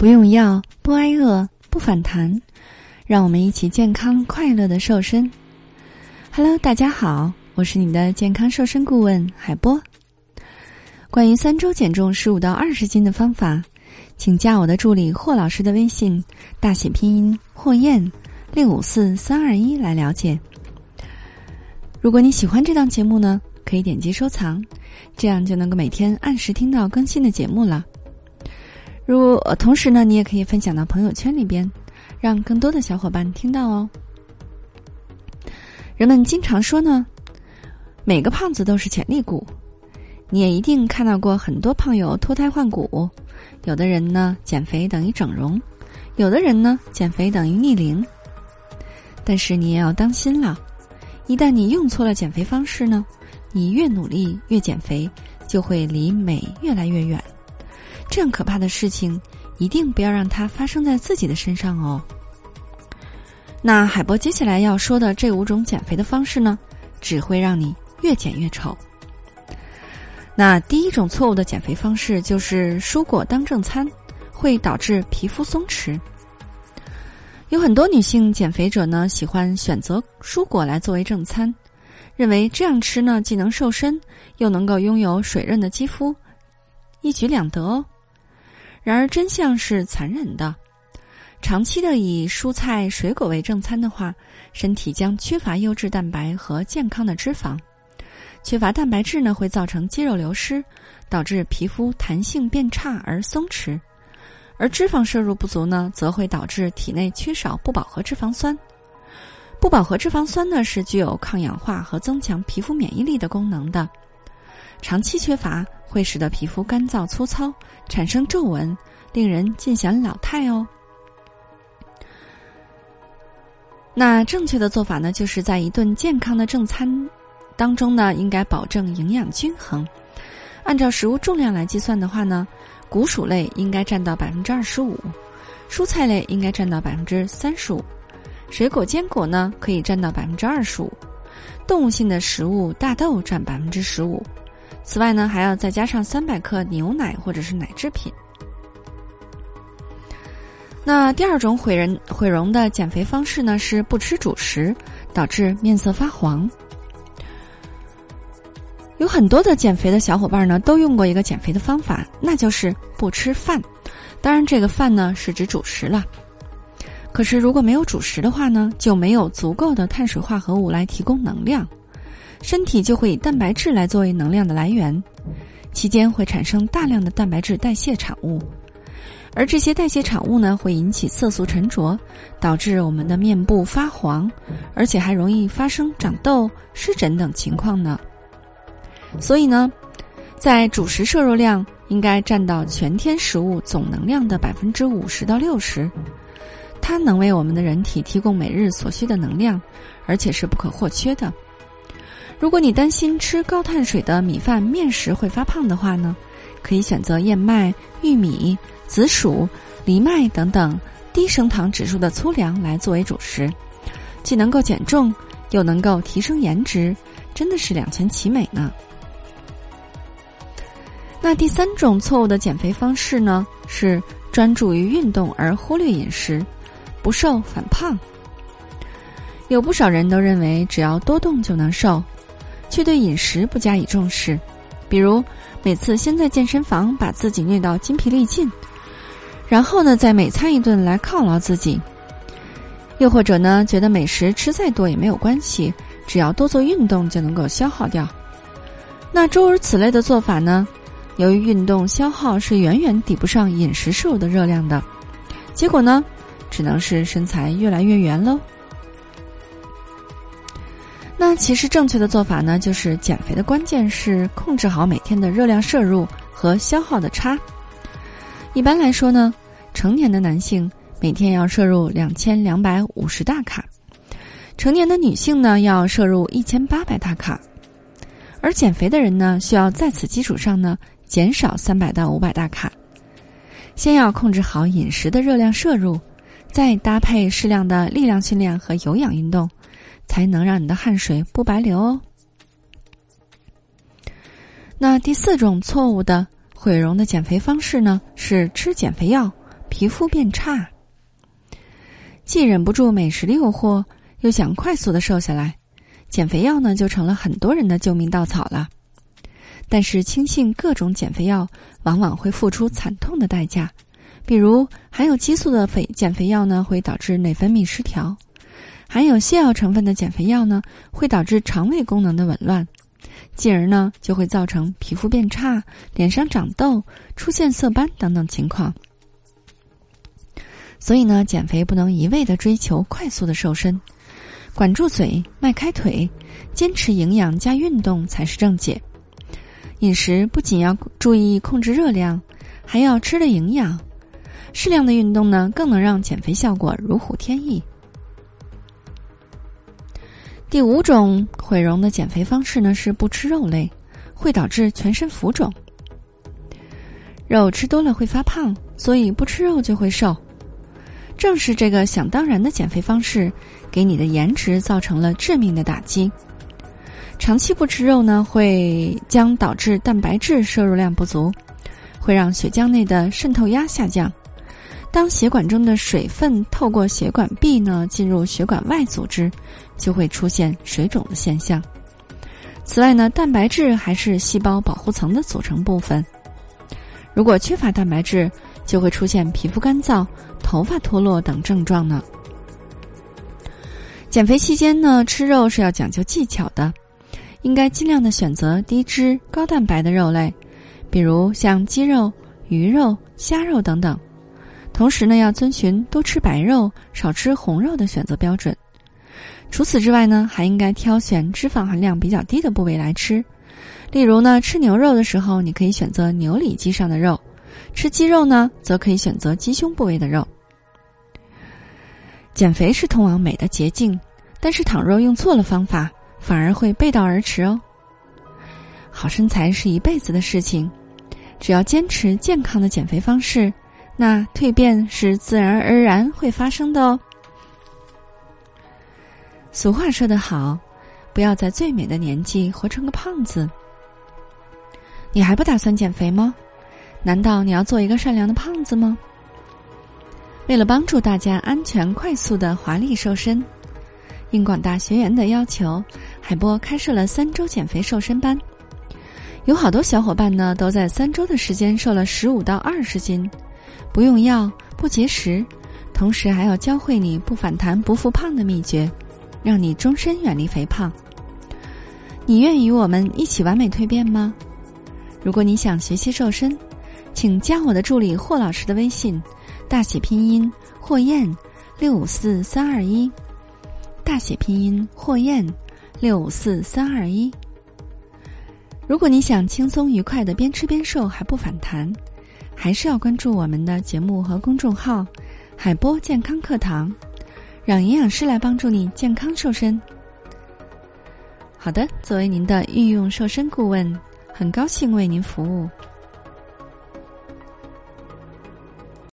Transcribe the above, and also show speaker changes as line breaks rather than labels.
不用药，不挨饿，不反弹，让我们一起健康快乐的瘦身。Hello，大家好，我是你的健康瘦身顾问海波。关于三周减重十五到二十斤的方法，请加我的助理霍老师的微信，大写拼音霍燕六五四三二一来了解。如果你喜欢这档节目呢，可以点击收藏，这样就能够每天按时听到更新的节目了。如同时呢，你也可以分享到朋友圈里边，让更多的小伙伴听到哦。人们经常说呢，每个胖子都是潜力股，你也一定看到过很多胖友脱胎换骨。有的人呢，减肥等于整容；有的人呢，减肥等于逆龄。但是你也要当心了，一旦你用错了减肥方式呢，你越努力越减肥，就会离美越来越远。这样可怕的事情，一定不要让它发生在自己的身上哦。那海波接下来要说的这五种减肥的方式呢，只会让你越减越丑。那第一种错误的减肥方式就是蔬果当正餐，会导致皮肤松弛。有很多女性减肥者呢，喜欢选择蔬果来作为正餐，认为这样吃呢，既能瘦身，又能够拥有水润的肌肤，一举两得哦。然而真相是残忍的，长期的以蔬菜水果为正餐的话，身体将缺乏优质蛋白和健康的脂肪。缺乏蛋白质呢，会造成肌肉流失，导致皮肤弹性变差而松弛；而脂肪摄入不足呢，则会导致体内缺少不饱和脂肪酸。不饱和脂肪酸呢，是具有抗氧化和增强皮肤免疫力的功能的。长期缺乏会使得皮肤干燥粗糙，产生皱纹，令人尽显老态哦。那正确的做法呢，就是在一顿健康的正餐当中呢，应该保证营养均衡。按照食物重量来计算的话呢，谷薯类应该占到百分之二十五，蔬菜类应该占到百分之三十五，水果坚果呢可以占到百分之二十五，动物性的食物大豆占百分之十五。此外呢，还要再加上三百克牛奶或者是奶制品。那第二种毁人毁容的减肥方式呢，是不吃主食，导致面色发黄。有很多的减肥的小伙伴呢，都用过一个减肥的方法，那就是不吃饭。当然，这个饭呢是指主食了。可是如果没有主食的话呢，就没有足够的碳水化合物来提供能量。身体就会以蛋白质来作为能量的来源，期间会产生大量的蛋白质代谢产物，而这些代谢产物呢，会引起色素沉着，导致我们的面部发黄，而且还容易发生长痘、湿疹等情况呢。所以呢，在主食摄入量应该占到全天食物总能量的百分之五十到六十，它能为我们的人体提供每日所需的能量，而且是不可或缺的。如果你担心吃高碳水的米饭、面食会发胖的话呢，可以选择燕麦、玉米、紫薯、藜麦等等低升糖指数的粗粮来作为主食，既能够减重，又能够提升颜值，真的是两全其美呢。那第三种错误的减肥方式呢，是专注于运动而忽略饮食，不瘦反胖。有不少人都认为只要多动就能瘦。却对饮食不加以重视，比如每次先在健身房把自己虐到筋疲力尽，然后呢再每餐一顿来犒劳自己；又或者呢觉得美食吃再多也没有关系，只要多做运动就能够消耗掉。那诸如此类的做法呢，由于运动消耗是远远抵不上饮食摄入的热量的，结果呢，只能是身材越来越圆喽。那其实正确的做法呢，就是减肥的关键是控制好每天的热量摄入和消耗的差。一般来说呢，成年的男性每天要摄入两千两百五十大卡，成年的女性呢要摄入一千八百大卡，而减肥的人呢需要在此基础上呢减少三百到五百大卡。先要控制好饮食的热量摄入，再搭配适量的力量训练和有氧运动。才能让你的汗水不白流哦。那第四种错误的毁容的减肥方式呢，是吃减肥药，皮肤变差。既忍不住美食的诱惑，又想快速的瘦下来，减肥药呢就成了很多人的救命稻草了。但是轻信各种减肥药，往往会付出惨痛的代价。比如含有激素的肥减肥药呢，会导致内分泌失调；含有泻药成分的减肥药呢，会导致肠胃功能的紊乱，进而呢就会造成皮肤变差、脸上长痘、出现色斑等等情况。所以呢，减肥不能一味的追求快速的瘦身，管住嘴，迈开腿，坚持营养加运动才是正解。饮食不仅要注意控制热量，还要吃的营养。适量的运动呢，更能让减肥效果如虎添翼。第五种毁容的减肥方式呢，是不吃肉类，会导致全身浮肿。肉吃多了会发胖，所以不吃肉就会瘦。正是这个想当然的减肥方式，给你的颜值造成了致命的打击。长期不吃肉呢，会将导致蛋白质摄入量不足，会让血浆内的渗透压下降。当血管中的水分透过血管壁呢进入血管外组织，就会出现水肿的现象。此外呢，蛋白质还是细胞保护层的组成部分。如果缺乏蛋白质，就会出现皮肤干燥、头发脱落等症状呢。减肥期间呢，吃肉是要讲究技巧的，应该尽量的选择低脂、高蛋白的肉类，比如像鸡肉、鱼肉、虾肉等等。同时呢，要遵循多吃白肉、少吃红肉的选择标准。除此之外呢，还应该挑选脂肪含量比较低的部位来吃。例如呢，吃牛肉的时候，你可以选择牛里脊上的肉；吃鸡肉呢，则可以选择鸡胸部位的肉。减肥是通往美的捷径，但是倘若用错了方法，反而会背道而驰哦。好身材是一辈子的事情，只要坚持健康的减肥方式。那蜕变是自然而然会发生的哦。俗话说得好，不要在最美的年纪活成个胖子。你还不打算减肥吗？难道你要做一个善良的胖子吗？为了帮助大家安全快速的华丽瘦身，应广大学员的要求，海波开设了三周减肥瘦身班。有好多小伙伴呢，都在三周的时间瘦了十五到二十斤。不用药，不节食，同时还要教会你不反弹、不复胖的秘诀，让你终身远离肥胖。你愿与我们一起完美蜕变吗？如果你想学习瘦身，请加我的助理霍老师的微信，大写拼音霍燕六五四三二一，大写拼音霍燕六五四三二一。如果你想轻松愉快的边吃边瘦还不反弹。还是要关注我们的节目和公众号“海波健康课堂”，让营养师来帮助你健康瘦身。好的，作为您的御用瘦身顾问，很高兴为您服务。